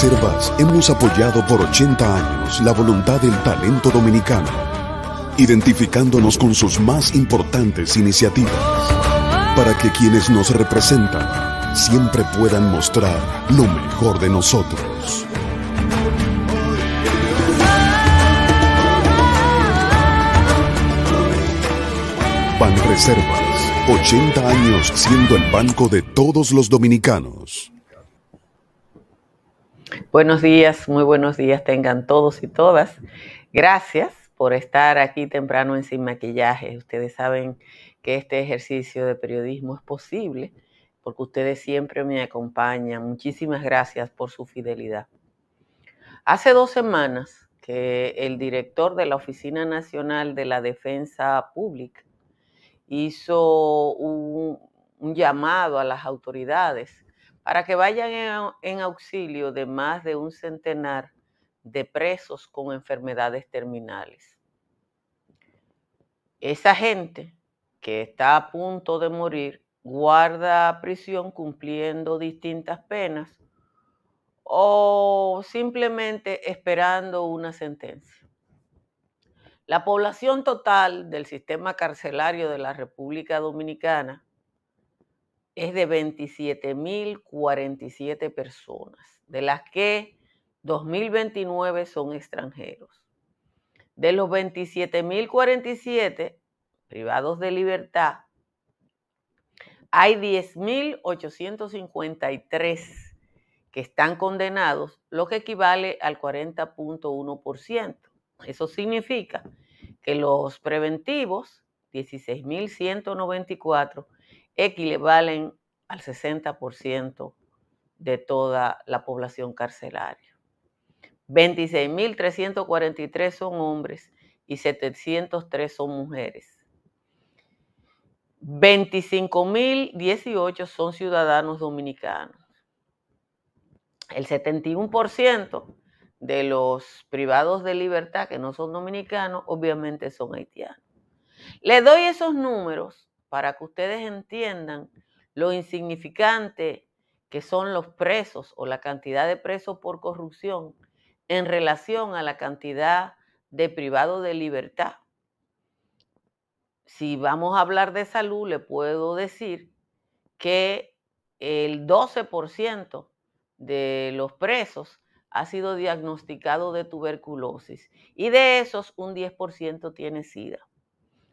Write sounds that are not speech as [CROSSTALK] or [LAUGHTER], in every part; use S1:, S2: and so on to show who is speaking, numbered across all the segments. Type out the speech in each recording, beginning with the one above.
S1: Banreservas hemos apoyado por 80 años la voluntad del talento dominicano, identificándonos con sus más importantes iniciativas, para que quienes nos representan siempre puedan mostrar lo mejor de nosotros. Banreservas, 80 años siendo el banco de todos los dominicanos.
S2: Buenos días, muy buenos días tengan todos y todas. Gracias por estar aquí temprano en Sin Maquillaje. Ustedes saben que este ejercicio de periodismo es posible porque ustedes siempre me acompañan. Muchísimas gracias por su fidelidad. Hace dos semanas que el director de la Oficina Nacional de la Defensa Pública hizo un, un llamado a las autoridades para que vayan en, auxilio de más de un centenar de presos con enfermedades terminales. Esa gente que está a punto de morir guarda prisión cumpliendo distintas penas o simplemente esperando una sentencia. La población total del sistema carcelario de la República Dominicana es de 27.047 personas, de las que 2.029 son extranjeros. De los 27.047 privados de libertad, hay 10.853 que están condenados, lo que equivale al 40.1%. Eso significa que los preventivos, 16.194, equivalen al 60% de toda la población carcelaria. 26.343 son hombres y 703 son mujeres. 25.018 son ciudadanos dominicanos. El 71% de los privados de libertad que no son dominicanos, obviamente son haitianos. Le doy esos números para que ustedes entiendan lo insignificante que son los presos o la cantidad de presos por corrupción en relación a la cantidad de privados de libertad. Si vamos a hablar de salud, le puedo decir que el 12% de los presos ha sido diagnosticado de tuberculosis y de esos un 10% tiene SIDA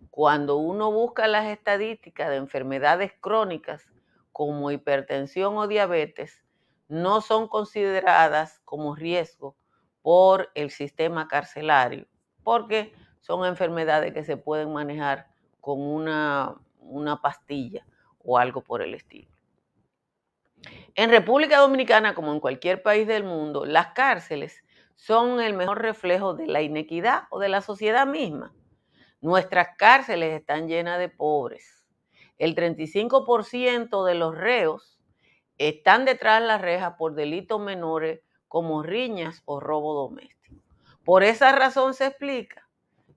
S2: cuando uno busca las estadísticas de enfermedades crónicas como hipertensión o diabetes, no son consideradas como riesgo por el sistema carcelario, porque son enfermedades que se pueden manejar con una, una pastilla o algo por el estilo. En República Dominicana, como en cualquier país del mundo, las cárceles son el mejor reflejo de la inequidad o de la sociedad misma. Nuestras cárceles están llenas de pobres. El 35% de los reos están detrás de las rejas por delitos menores como riñas o robo doméstico. Por esa razón se explica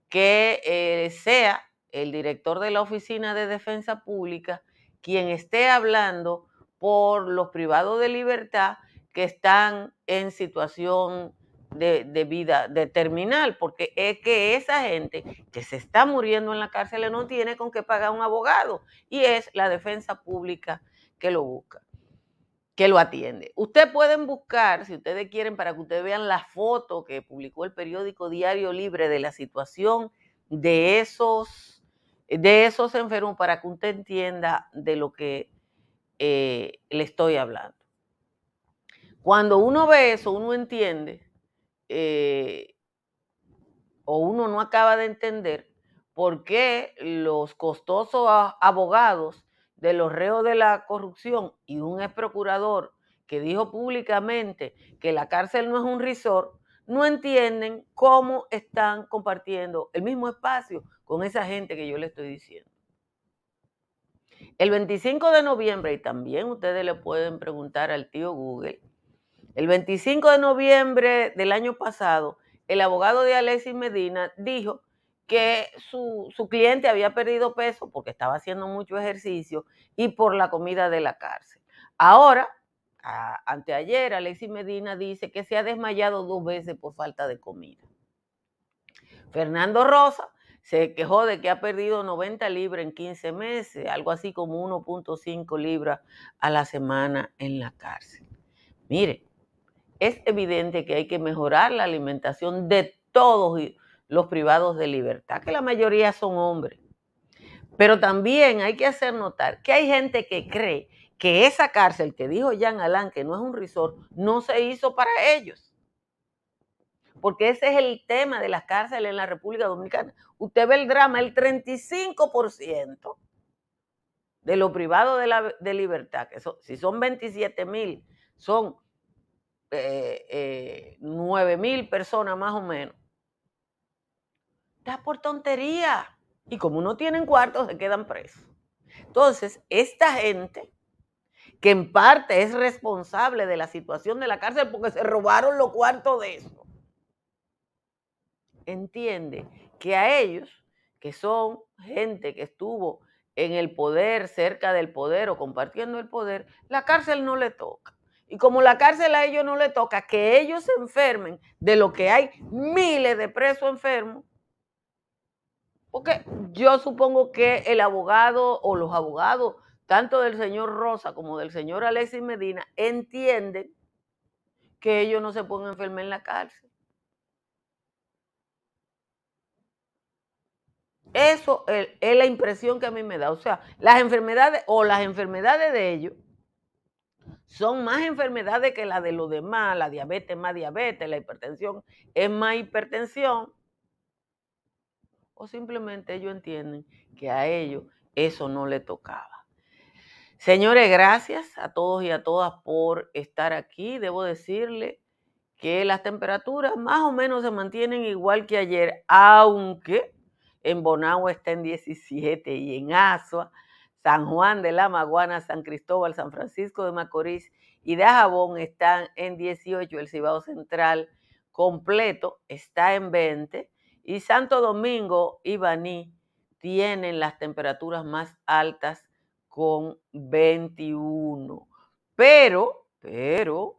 S2: que eh, sea el director de la Oficina de Defensa Pública quien esté hablando por los privados de libertad que están en situación de, vida de terminal, porque es que esa gente que se está muriendo en la cárcel no tiene con qué pagar un abogado y es la defensa pública que lo busca, que lo atiende. Ustedes pueden buscar, si ustedes quieren, para que ustedes vean la foto que publicó el periódico Diario Libre de la situación de esos, de esos enfermos, para que usted entienda de lo que eh, le estoy hablando. Cuando uno ve eso, uno entiende eh, o uno no acaba de entender por qué los costosos abogados de los reos de la corrupción y un ex procurador que dijo públicamente que la cárcel no es un resort, no entienden cómo están compartiendo el mismo espacio con esa gente que yo le estoy diciendo. El 25 de noviembre, y también ustedes le pueden preguntar al tío Google, el 25 de noviembre del año pasado, el abogado de Alexis Medina dijo que su, cliente había perdido peso porque estaba haciendo mucho ejercicio y por la comida de la cárcel. Ahora, anteayer, Alexis Medina dice que se ha desmayado dos veces por falta de comida. Fernando Rosa se quejó de que ha perdido 90 libras en 15 meses, algo así como 1.5 libras a la semana en la cárcel. Mire, es evidente que hay que mejorar la alimentación de todos los privados de libertad, que la mayoría son hombres. Pero también hay que hacer notar que hay gente que cree que esa cárcel que dijo Jean Alain que no es un resort, no se hizo para ellos. Porque ese es el tema de las cárceles en la República Dominicana. Usted ve el drama, el 35% de lo privado de, la, de libertad, que si son 27 mil, son eh, 9 eh, mil personas más o menos. Está por tontería. Y como no tienen cuartos, se quedan presos. Entonces, esta gente, que en parte es responsable de la situación de la cárcel porque se robaron los cuartos de eso, entiende que a ellos, que son gente que estuvo en el poder, cerca del poder o compartiendo el poder, la cárcel no le toca. Y como la cárcel a ellos no le toca que ellos se enfermen de lo que hay miles de presos enfermos, porque yo supongo que el abogado o los abogados, tanto del señor Rosa como del señor Alexis Medina, entienden que ellos no se pueden enfermar en la cárcel. Eso es, es la impresión que a mí me da. O sea, las enfermedades o las enfermedades de ellos son más enfermedades que las de los demás, la diabetes más diabetes, la hipertensión es más hipertensión, o simplemente ellos entienden que a ellos eso no le tocaba. Señores, gracias a todos y a todas por estar aquí. Debo decirle que las temperaturas más o menos se mantienen igual que ayer, aunque en Bonagua está en 17 y en Asua San Juan de la Maguana, San Cristóbal, San Francisco de Macorís y de Ajabón están en 18, el Cibao Central completo está en 20 y Santo Domingo y Baní tienen las temperaturas más altas con 21. Pero, pero,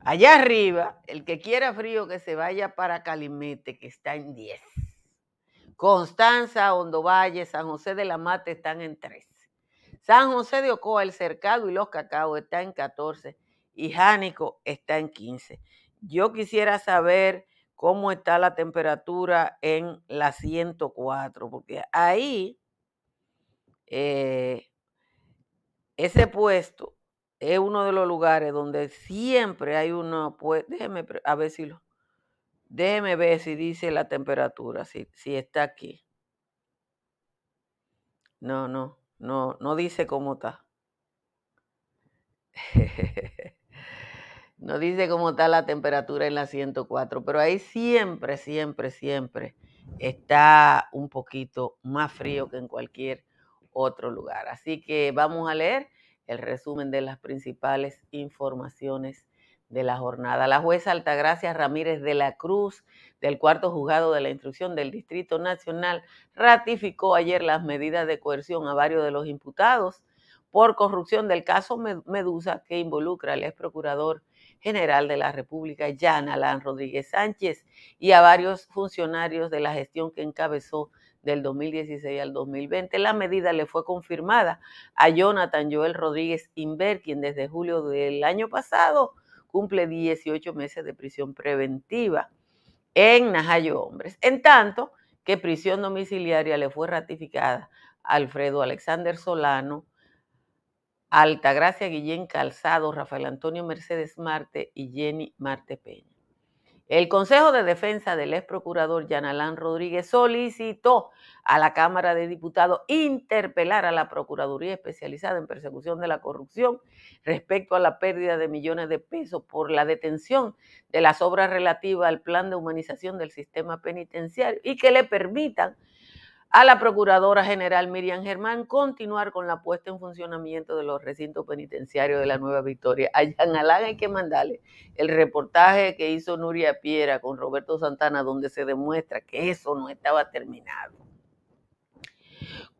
S2: allá arriba, el que quiera frío que se vaya para Calimete, que está en 10. Constanza, Hondo Valle, San José de la Mata están en 13. San José de Ocoa, El Cercado y Los Cacao está en 14 y Jánico está en 15. Yo quisiera saber cómo está la temperatura en la 104, porque ahí eh, ese puesto es uno de los lugares donde siempre hay uno, pues, déjeme a ver si lo, Déjeme ver si dice la temperatura, si, si está aquí. No, no, no, no dice cómo está. [LAUGHS] no dice cómo está la temperatura en la 104, pero ahí siempre, siempre, siempre está un poquito más frío que en cualquier otro lugar. Así que vamos a leer el resumen de las principales informaciones de la jornada. La jueza Altagracia Ramírez de la Cruz del cuarto juzgado de la instrucción del Distrito Nacional ratificó ayer las medidas de coerción a varios de los imputados por corrupción del caso Medusa que involucra al ex procurador general de la República, Jan Alán Rodríguez Sánchez, y a varios funcionarios de la gestión que encabezó del 2016 al 2020. La medida le fue confirmada a Jonathan Joel Rodríguez Inver, quien desde julio del año pasado cumple 18 meses de prisión preventiva en Najayo Hombres. En tanto que prisión domiciliaria le fue ratificada a Alfredo Alexander Solano, Altagracia Guillén Calzado, Rafael Antonio Mercedes Marte y Jenny Marte Peña. El Consejo de Defensa del ex procurador Yanalán Rodríguez solicitó a la Cámara de Diputados interpelar a la Procuraduría Especializada en Persecución de la Corrupción respecto a la pérdida de millones de pesos por la detención de las obras relativas al plan de humanización del sistema penitenciario y que le permitan a la Procuradora General Miriam Germán continuar con la puesta en funcionamiento de los recintos penitenciarios de la Nueva Victoria. [LAUGHS] A Alán hay que mandarle el reportaje que hizo Nuria Piera con Roberto Santana, donde se demuestra que eso no estaba terminado.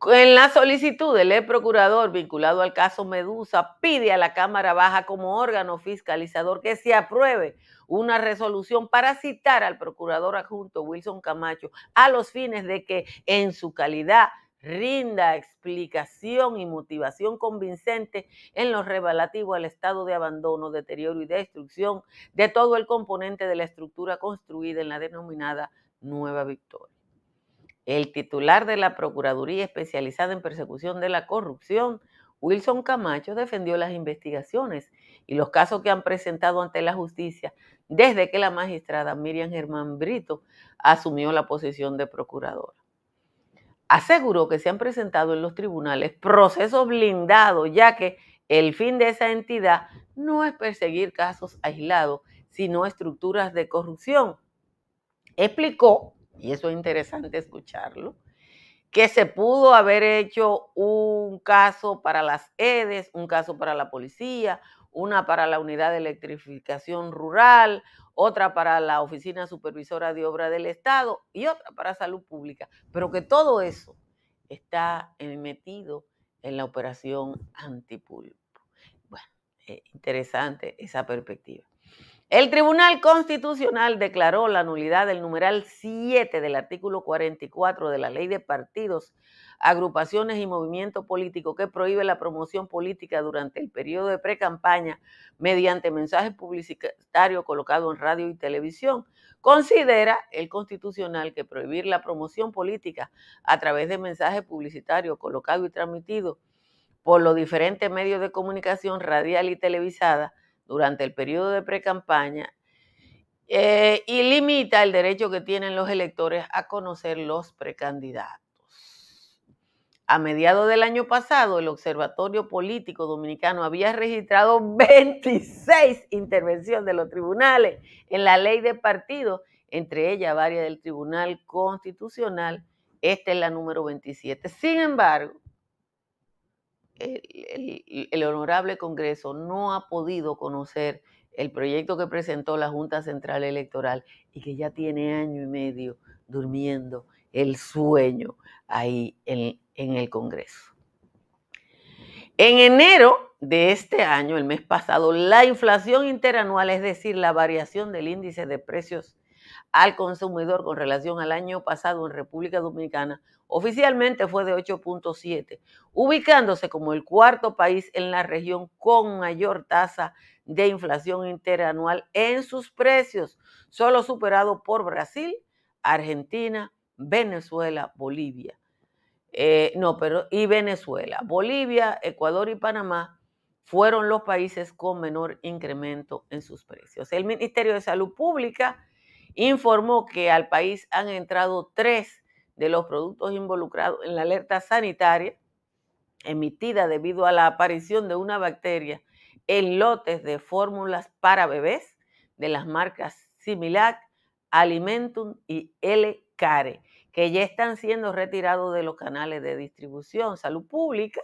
S2: En la solicitud ex procurador vinculado al caso Medusa pide a la Cámara Baja como órgano fiscalizador que se apruebe una resolución para citar al procurador adjunto Wilson Camacho a los fines de que en su calidad rinda explicación y motivación convincente en lo relativo al estado de abandono, deterioro y destrucción de todo el componente de la estructura construida en la denominada Nueva Victoria. El titular de la Procuraduría especializada en persecución de la corrupción, Wilson Camacho, defendió las investigaciones y los casos que han presentado ante la justicia desde que la magistrada Miriam Germán Brito asumió la posición de procuradora aseguró que se han presentado en los tribunales procesos blindados, ya que el fin de esa entidad no es perseguir casos aislados, sino estructuras de corrupción. Explicó, y eso es interesante escucharlo, que se pudo haber hecho un caso para las EDES, un caso para la policía, una para la unidad de electrificación rural, otra para la Oficina Supervisora de Obra del Estado y otra para Salud Pública, pero que todo eso está metido en la operación antipulpo. Bueno, eh, interesante esa perspectiva. El Tribunal Constitucional declaró la nulidad del numeral 7 del artículo 44 de la Ley de Partidos agrupaciones y movimientos políticos que prohíbe la promoción política durante el periodo de pre-campaña mediante mensajes publicitarios colocados en radio y televisión. Considera el constitucional que prohibir la promoción política a través de mensajes publicitarios colocados y transmitidos por los diferentes medios de comunicación radial y televisada durante el periodo de pre-campaña eh, y limita el derecho que tienen los electores a conocer los precandidatos. A mediados del año pasado, el Observatorio Político Dominicano había registrado [LAUGHS] 26 intervenciones de los tribunales en la ley de partidos, entre ellas varias del Tribunal Constitucional. Esta es la número 27. Sin embargo, el, honorable Congreso no ha podido conocer el proyecto que presentó la Junta Central Electoral y que ya tiene año y medio durmiendo el sueño ahí en, en el Congreso. En enero de este año, el mes pasado, la inflación interanual, es decir, la variación del índice de precios al consumidor con relación al año pasado en República Dominicana, oficialmente fue de 8.7, ubicándose como el cuarto país en la región con mayor tasa de inflación interanual en sus precios, solo superado por Brasil, Argentina, Venezuela, Bolivia. Eh, no, pero y Venezuela. Bolivia, Ecuador y Panamá fueron los países con menor incremento en sus precios. El Ministerio de Salud Pública informó que al país han entrado tres de los productos involucrados en la alerta sanitaria emitida debido a la aparición de una bacteria en lotes de fórmulas para bebés de las marcas Similac, Alimentum y L-Care que ya están siendo retirados de los canales de distribución. Salud Pública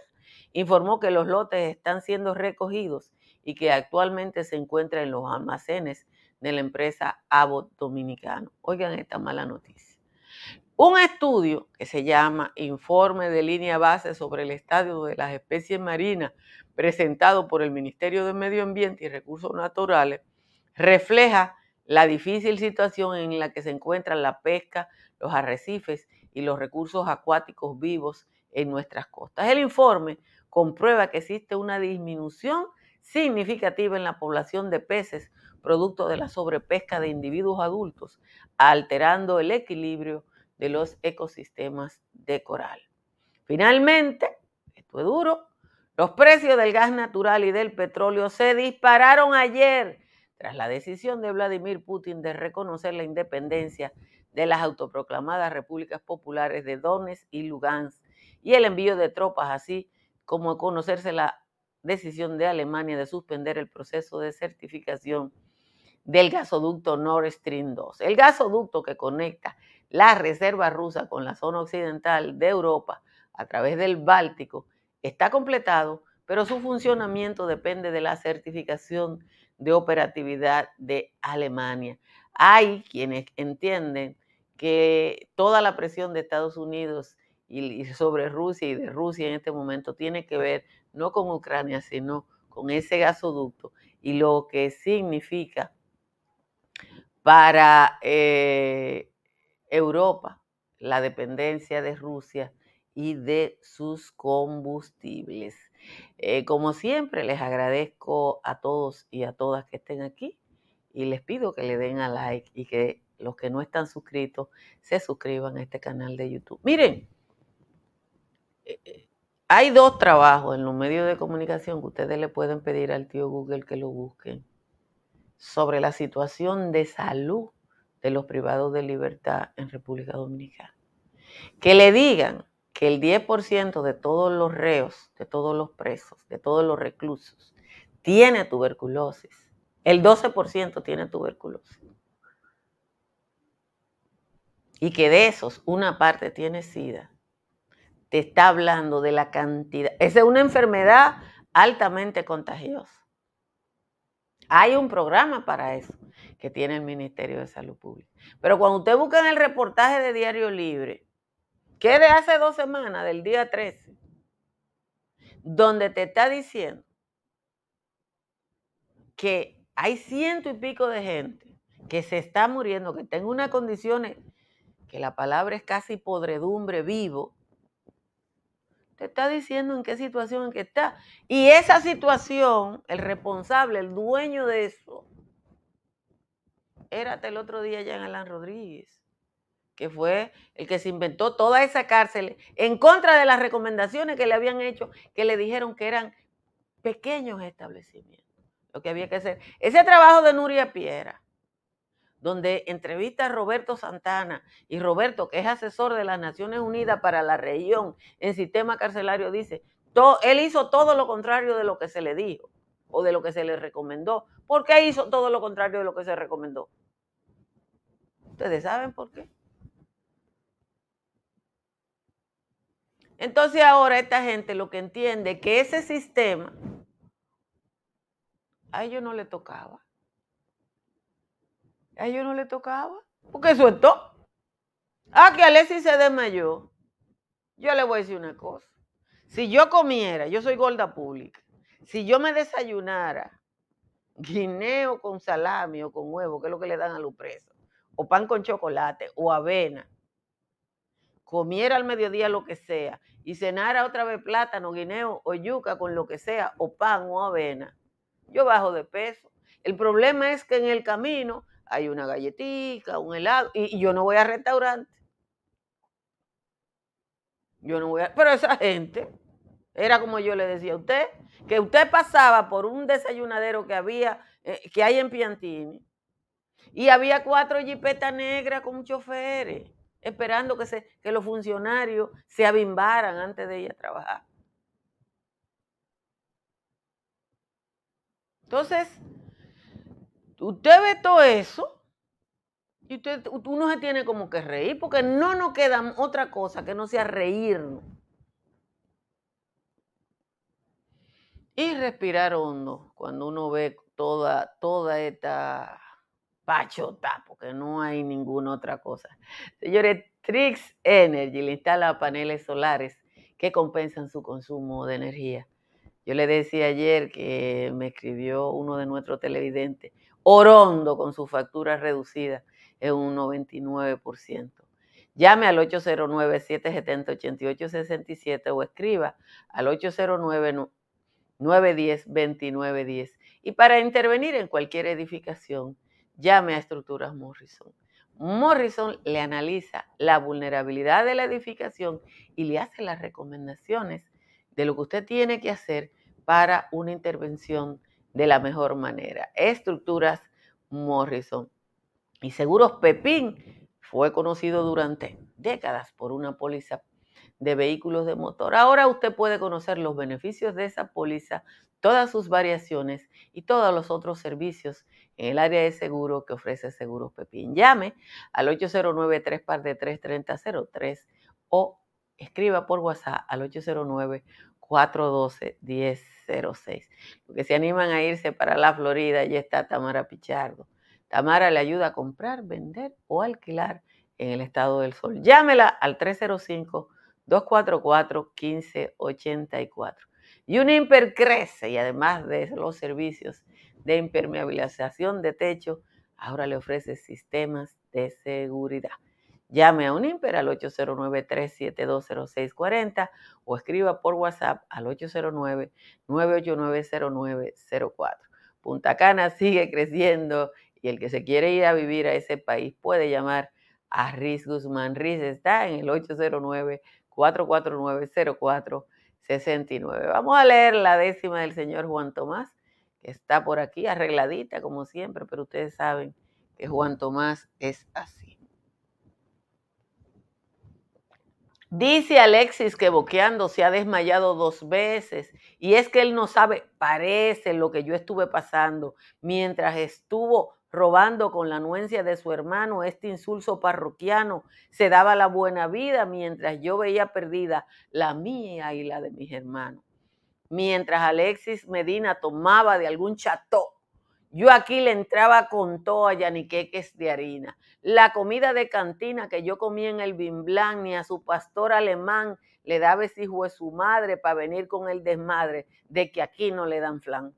S2: informó que los lotes están siendo recogidos y que actualmente se encuentran en los almacenes de la empresa Abbott Dominicano. Oigan esta mala noticia. Un estudio que se llama Informe de línea base sobre el estadio de las especies marinas, presentado por el Ministerio de Medio Ambiente y Recursos Naturales, refleja la difícil situación en la que se encuentra la pesca los arrecifes y los recursos acuáticos vivos en nuestras costas. El informe comprueba que existe una disminución significativa en la población de peces producto de la sobrepesca de individuos adultos, alterando el equilibrio de los ecosistemas de coral. Finalmente, esto es duro, los precios del gas natural y del petróleo se dispararon ayer tras la decisión de Vladimir Putin de reconocer la independencia de las autoproclamadas repúblicas populares de Donetsk y Lugansk y el envío de tropas, así como conocerse la decisión de Alemania de suspender el proceso de certificación del gasoducto Nord Stream 2. El gasoducto que conecta la reserva rusa con la zona occidental de Europa a través del Báltico está completado, pero su funcionamiento depende de la certificación de operatividad de Alemania. Hay quienes entienden que toda la presión de Estados Unidos y, sobre Rusia y de Rusia en este momento tiene que ver no con Ucrania, sino con ese gasoducto y lo que significa para eh, Europa la dependencia de Rusia y de sus combustibles. Eh, como siempre, les agradezco a todos y a todas que estén aquí y les pido que le den a like y que los que no están suscritos se suscriban a este canal de YouTube. Miren, eh, eh, hay dos trabajos en los medios de comunicación que ustedes le pueden pedir al tío Google que lo busquen sobre la situación de salud de los privados de libertad en República Dominicana. Que le digan que el 10% de todos los reos, de todos los presos, de todos los reclusos, tiene tuberculosis. El 12% tiene tuberculosis. Y que de esos una parte tiene SIDA. Te está hablando de la cantidad. Esa es una enfermedad altamente contagiosa. Hay un programa para eso que tiene el Ministerio de Salud Pública. Pero cuando usted busca en el reportaje de Diario Libre, que de hace dos semanas, del día 13, donde te está diciendo que hay ciento y pico de gente que se está muriendo, que está en unas condiciones que la palabra es casi podredumbre vivo, te está diciendo en qué situación en que está. Y esa situación, el responsable, el dueño de eso, era hasta el otro día ya en Alan Rodríguez que fue el que se inventó toda esa cárcel en contra de las recomendaciones que le habían hecho, que le dijeron que eran pequeños establecimientos, lo que había que hacer. Ese trabajo de Nuria Piera, donde entrevista a Roberto Santana y Roberto, que es asesor de las Naciones Unidas para la región en sistema carcelario, dice, él hizo todo lo contrario de lo que se le dijo o de lo que se le recomendó. ¿Por qué hizo todo lo contrario de lo que se recomendó? Ustedes saben por qué. Entonces ahora esta gente lo que entiende que ese sistema a ellos no le tocaba. A ellos no le tocaba. Porque sueltó. Ah, que Alexis se desmayó. Yo le voy a decir una cosa. Si yo comiera, yo soy gorda pública, si yo me desayunara guineo con salami o con huevo, que es lo que le dan a los presos, o pan con chocolate, o avena, comiera al mediodía lo que sea y cenara otra vez plátano, guineo o yuca con lo que sea, o pan o avena, yo bajo de peso. El problema es que en el camino hay una galletita, un helado, y, yo no voy a restaurante. Yo no voy a... Pero esa gente, era como yo le decía a usted, que usted pasaba por un desayunadero que había, eh, que hay en Piantini, y había cuatro jipetas negras con choferes esperando que, se, que los funcionarios se abimbaran antes de ir a trabajar. Entonces, usted ve todo eso y usted, uno se tiene como que reír porque no nos queda otra cosa que no sea reírnos. Y respirar hondo cuando uno ve toda, toda esta pachota, porque no hay ninguna otra cosa. Señores, Trix Energy le instala paneles solares que compensan su consumo de energía. Yo le decía ayer que me escribió uno de nuestros televidentes, Orondo con su factura reducida en un 99%. Llame al 809-770-8867 o escriba al 809-910-2910. Y para intervenir en cualquier edificación, llame a Estructuras Morrison. Morrison le analiza la vulnerabilidad de la edificación y le hace las recomendaciones de lo que usted tiene que hacer para una intervención de la mejor manera. Estructuras Morrison. Y Seguros Pepín fue conocido durante décadas por una póliza de vehículos de motor. Ahora usted puede conocer los beneficios de esa póliza, todas sus variaciones y todos los otros servicios en el área de seguro que ofrece Seguros Pepín. Llame al 809 3 de 33003 o escriba por WhatsApp al 809 412 1006. Los que se animan a irse para la Florida, ya está Tamara Pichardo. Tamara le ayuda a comprar, vender o alquilar en el estado del sol. Llámela al 305 244-1584. Unimper crece y además de los servicios de impermeabilización de techo, ahora le ofrece sistemas de seguridad. Llame a Unimper al 809-3720640 o escriba por WhatsApp al 809-989-0904. Punta Cana [LAUGHS] sigue creciendo y el que se quiere ir a vivir a ese país puede llamar a Riz Guzmán. Riz está en el 809-449-0469. Vamos a leer la décima del señor Juan Tomás, que está por aquí arregladita como siempre, pero ustedes saben que Juan Tomás es así. Dice Alexis que boqueando se ha desmayado dos veces y es que él no sabe, parece lo que yo estuve pasando mientras estuvo robando con la anuencia de su hermano este insulso parroquiano, se daba la buena vida mientras yo veía perdida la mía y la de mis hermanos. Mientras Alexis Medina tomaba de algún cható yo aquí le entraba con todo a yaniqueques de harina. La comida de cantina que yo comía en el Bimblán, ni a su pastor alemán le daba ese hijo de su madre para venir con el desmadre de que aquí no le dan flan.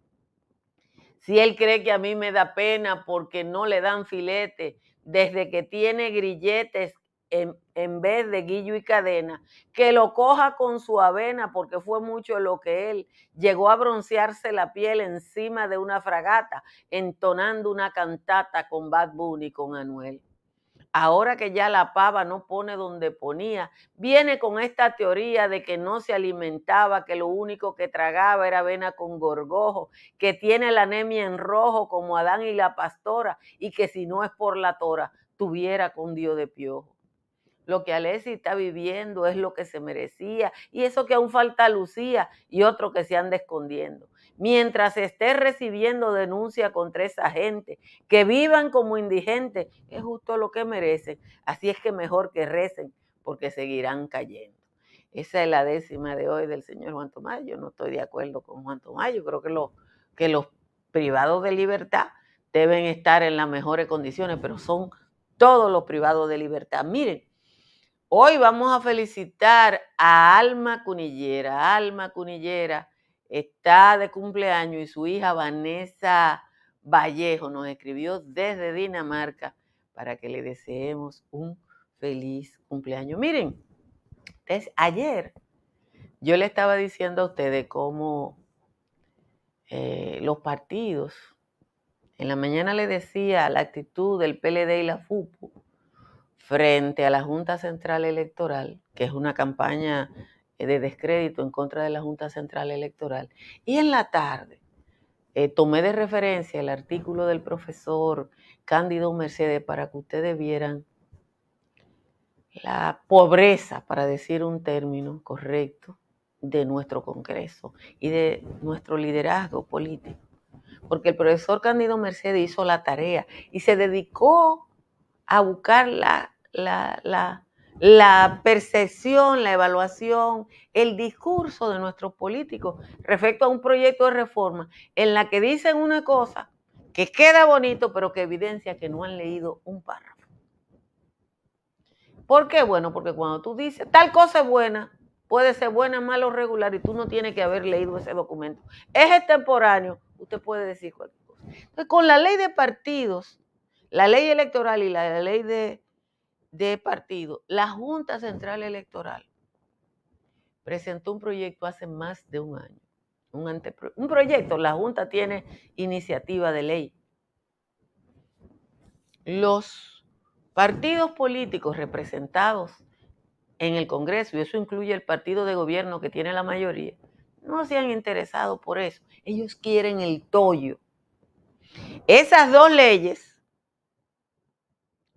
S2: Si él cree que a mí me da pena porque no le dan filete, desde que tiene grilletes en, vez de guillo y cadena, que lo coja con su avena, porque fue mucho lo que él llegó a broncearse la piel encima de una fragata, entonando una cantata con Bad Bunny con Anuel. Ahora que ya la pava no pone donde ponía, viene con esta teoría de que no se alimentaba, que lo único que tragaba era avena con gorgojo, que tiene la anemia en rojo como Adán y la pastora, y que si no es por la tora, tuviera con Dios de piojo. Lo que Alessi está viviendo es lo que se merecía y eso que aún falta Lucía y otro que se anda escondiendo. Mientras esté recibiendo denuncia contra esa gente, que vivan como indigentes, es justo lo que merecen. Así es que mejor que recen porque seguirán cayendo. Esa es la décima de hoy del señor Juan Tomás. Yo no estoy de acuerdo con Juan Tomás. Yo creo que, lo, que los privados de libertad deben estar en las mejores condiciones, pero son todos los privados de libertad. Miren, Hoy vamos a felicitar a Alma Cunillera. Alma Cunillera está de cumpleaños y su hija Vanessa Vallejo nos escribió desde Dinamarca para que le deseemos un feliz cumpleaños. Miren, ayer yo le estaba diciendo a ustedes cómo eh, los partidos, en la mañana le decía la actitud del PLD y la FUPU, frente a la Junta Central Electoral, que es una campaña eh, de descrédito en contra de la Junta Central Electoral. Y en la tarde eh, tomé de referencia el artículo del profesor Cándido Mercedes para que ustedes vieran la pobreza, para decir un término correcto, de nuestro Congreso y de nuestro liderazgo político. Porque el profesor Cándido Mercedes hizo la tarea y se dedicó a buscar la la, la, percepción, la evaluación, el discurso de nuestros políticos respecto a un proyecto de reforma en la que dicen una cosa que queda bonito, pero que evidencia que no han leído un párrafo. ¿Por qué? Bueno, porque cuando tú dices tal cosa es buena, puede ser buena, mala o regular, y tú no tienes que haber leído ese documento. Es extemporáneo, usted puede decir cualquier cosa. Entonces, con la ley de partidos, la ley electoral y la ley de de partido, la Junta Central Electoral presentó un proyecto hace más de un año. Un, un proyecto, la Junta tiene iniciativa de ley. Los partidos políticos representados en el Congreso, y eso incluye el partido de gobierno que tiene la mayoría, no se han interesado por eso. Ellos quieren el tollo. Esas dos leyes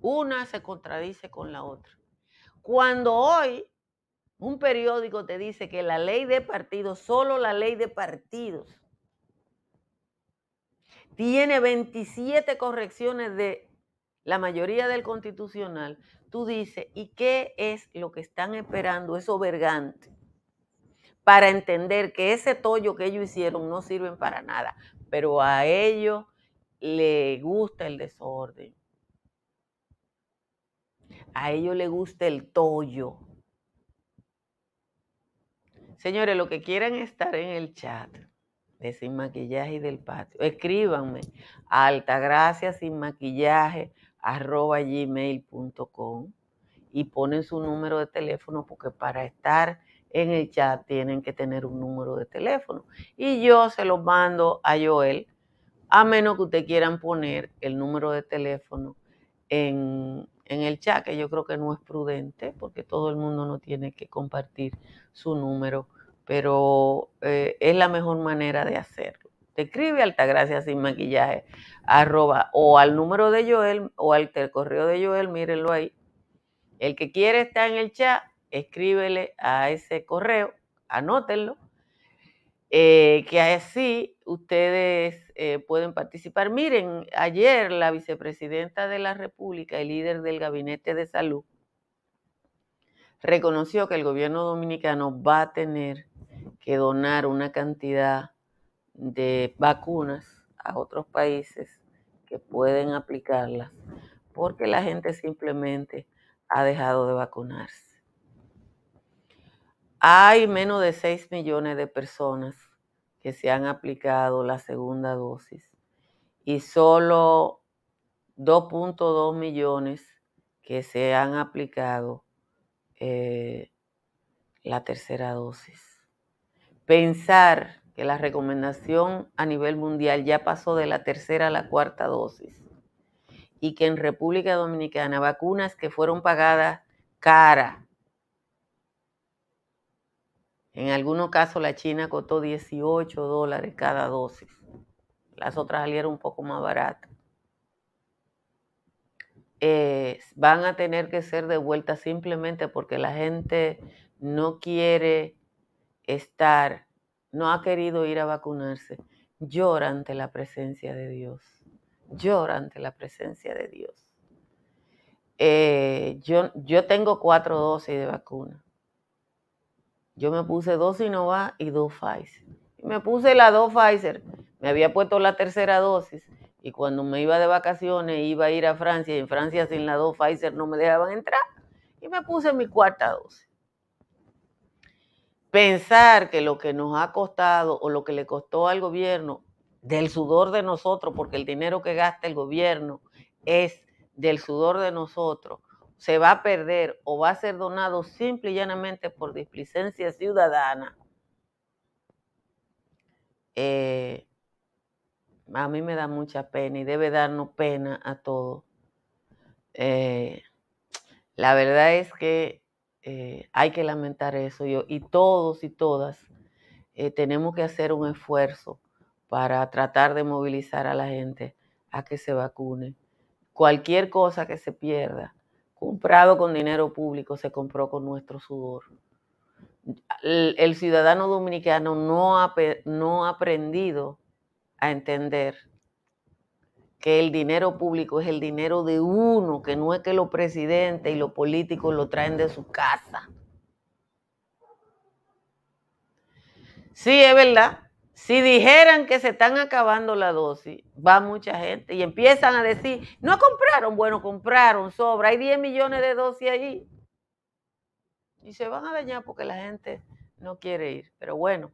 S2: una se contradice con la otra. Cuando hoy un periódico te dice que la ley de partidos, solo la ley de partidos, tiene 27 correcciones de la mayoría del constitucional, tú dices, ¿y qué es lo que están esperando esos vergantes? Para entender que ese tollo que ellos hicieron no sirven para nada, pero a ellos les gusta el desorden a ellos les gusta el tollo. Señores, lo que quieran estar en el chat de Sin Maquillaje y del Patio, escríbanme a altagracia sin maquillaje arroba gmail.com y ponen su número de teléfono porque para estar en el chat tienen que tener un número de teléfono. Y yo se los mando a Joel, a menos que ustedes quieran poner el número de teléfono en, el chat, que yo creo que no es prudente, porque todo el mundo no tiene que compartir su número, pero eh, es la mejor manera de hacerlo. Te escribe Altagracia sin maquillaje, arroba, o al número de Joel, o al correo de Joel, mírenlo ahí. El que quiere estar en el chat, escríbele a ese correo, anótenlo, eh, que así ustedes eh, pueden participar. Miren, ayer la vicepresidenta de la República, el líder del Gabinete de Salud, reconoció que el gobierno dominicano va a tener que donar una cantidad de vacunas a otros países que pueden aplicarlas, porque la gente simplemente ha dejado de vacunarse. Hay menos de 6 millones de personas que se han aplicado la segunda dosis y solo 2.2 millones que se han aplicado eh, la tercera dosis. Pensar que la recomendación a nivel mundial ya pasó de la tercera a la cuarta dosis y que en República Dominicana vacunas que fueron pagadas cara en algunos casos la China costó 18 dólares cada dosis. Las otras salieron un poco más baratas. Eh, van a tener que ser devueltas simplemente porque la gente no quiere estar, no ha querido ir a vacunarse. Llora ante la presencia de Dios. Llora ante la presencia de Dios. Eh, yo, yo tengo cuatro dosis de vacuna yo me puse dos Sinovac y dos Pfizer. me puse las dos Pfizer, me había puesto la tercera dosis y cuando me iba de vacaciones iba a ir a Francia y en Francia sin las dos Pfizer no me dejaban entrar y me puse mi cuarta dosis. Pensar que lo que nos ha costado o lo que le costó al gobierno del sudor de nosotros, porque el dinero que gasta el gobierno es del sudor de nosotros, se va a perder o va a ser donado simple y llanamente por displicencia ciudadana, eh, a mí me da mucha pena y debe darnos pena a todos. Eh, la verdad es que eh, hay que lamentar eso y todos y todas tenemos que hacer un esfuerzo para tratar de movilizar a la gente a que se vacune. Cualquier cosa que se pierda, comprado con dinero público, se compró con nuestro sudor. El, ciudadano dominicano no ha, no ha aprendido a entender que el dinero público es el dinero de uno, que no es que los presidentes y los políticos lo traen de su casa. Sí, es verdad, si dijeran que se están acabando la dosis, va mucha gente y empiezan a decir, no compraron, bueno, compraron, sobra, hay 10 millones de dosis allí. Y se van a dañar porque la gente no quiere ir. Pero bueno,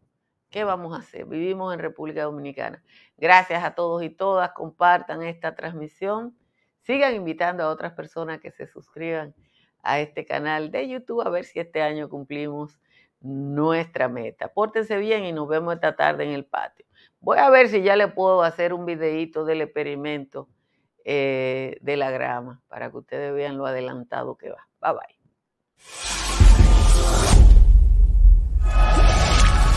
S2: ¿qué vamos a hacer? Vivimos en República Dominicana. Gracias a todos y todas, compartan esta transmisión, sigan invitando a otras personas que se suscriban a este canal de YouTube a ver si este año cumplimos nuestra meta. Pórtense bien y nos vemos esta tarde en el patio. Voy a ver si ya le puedo hacer un videito del experimento eh, de la grama para que ustedes vean lo adelantado que va. Bye bye.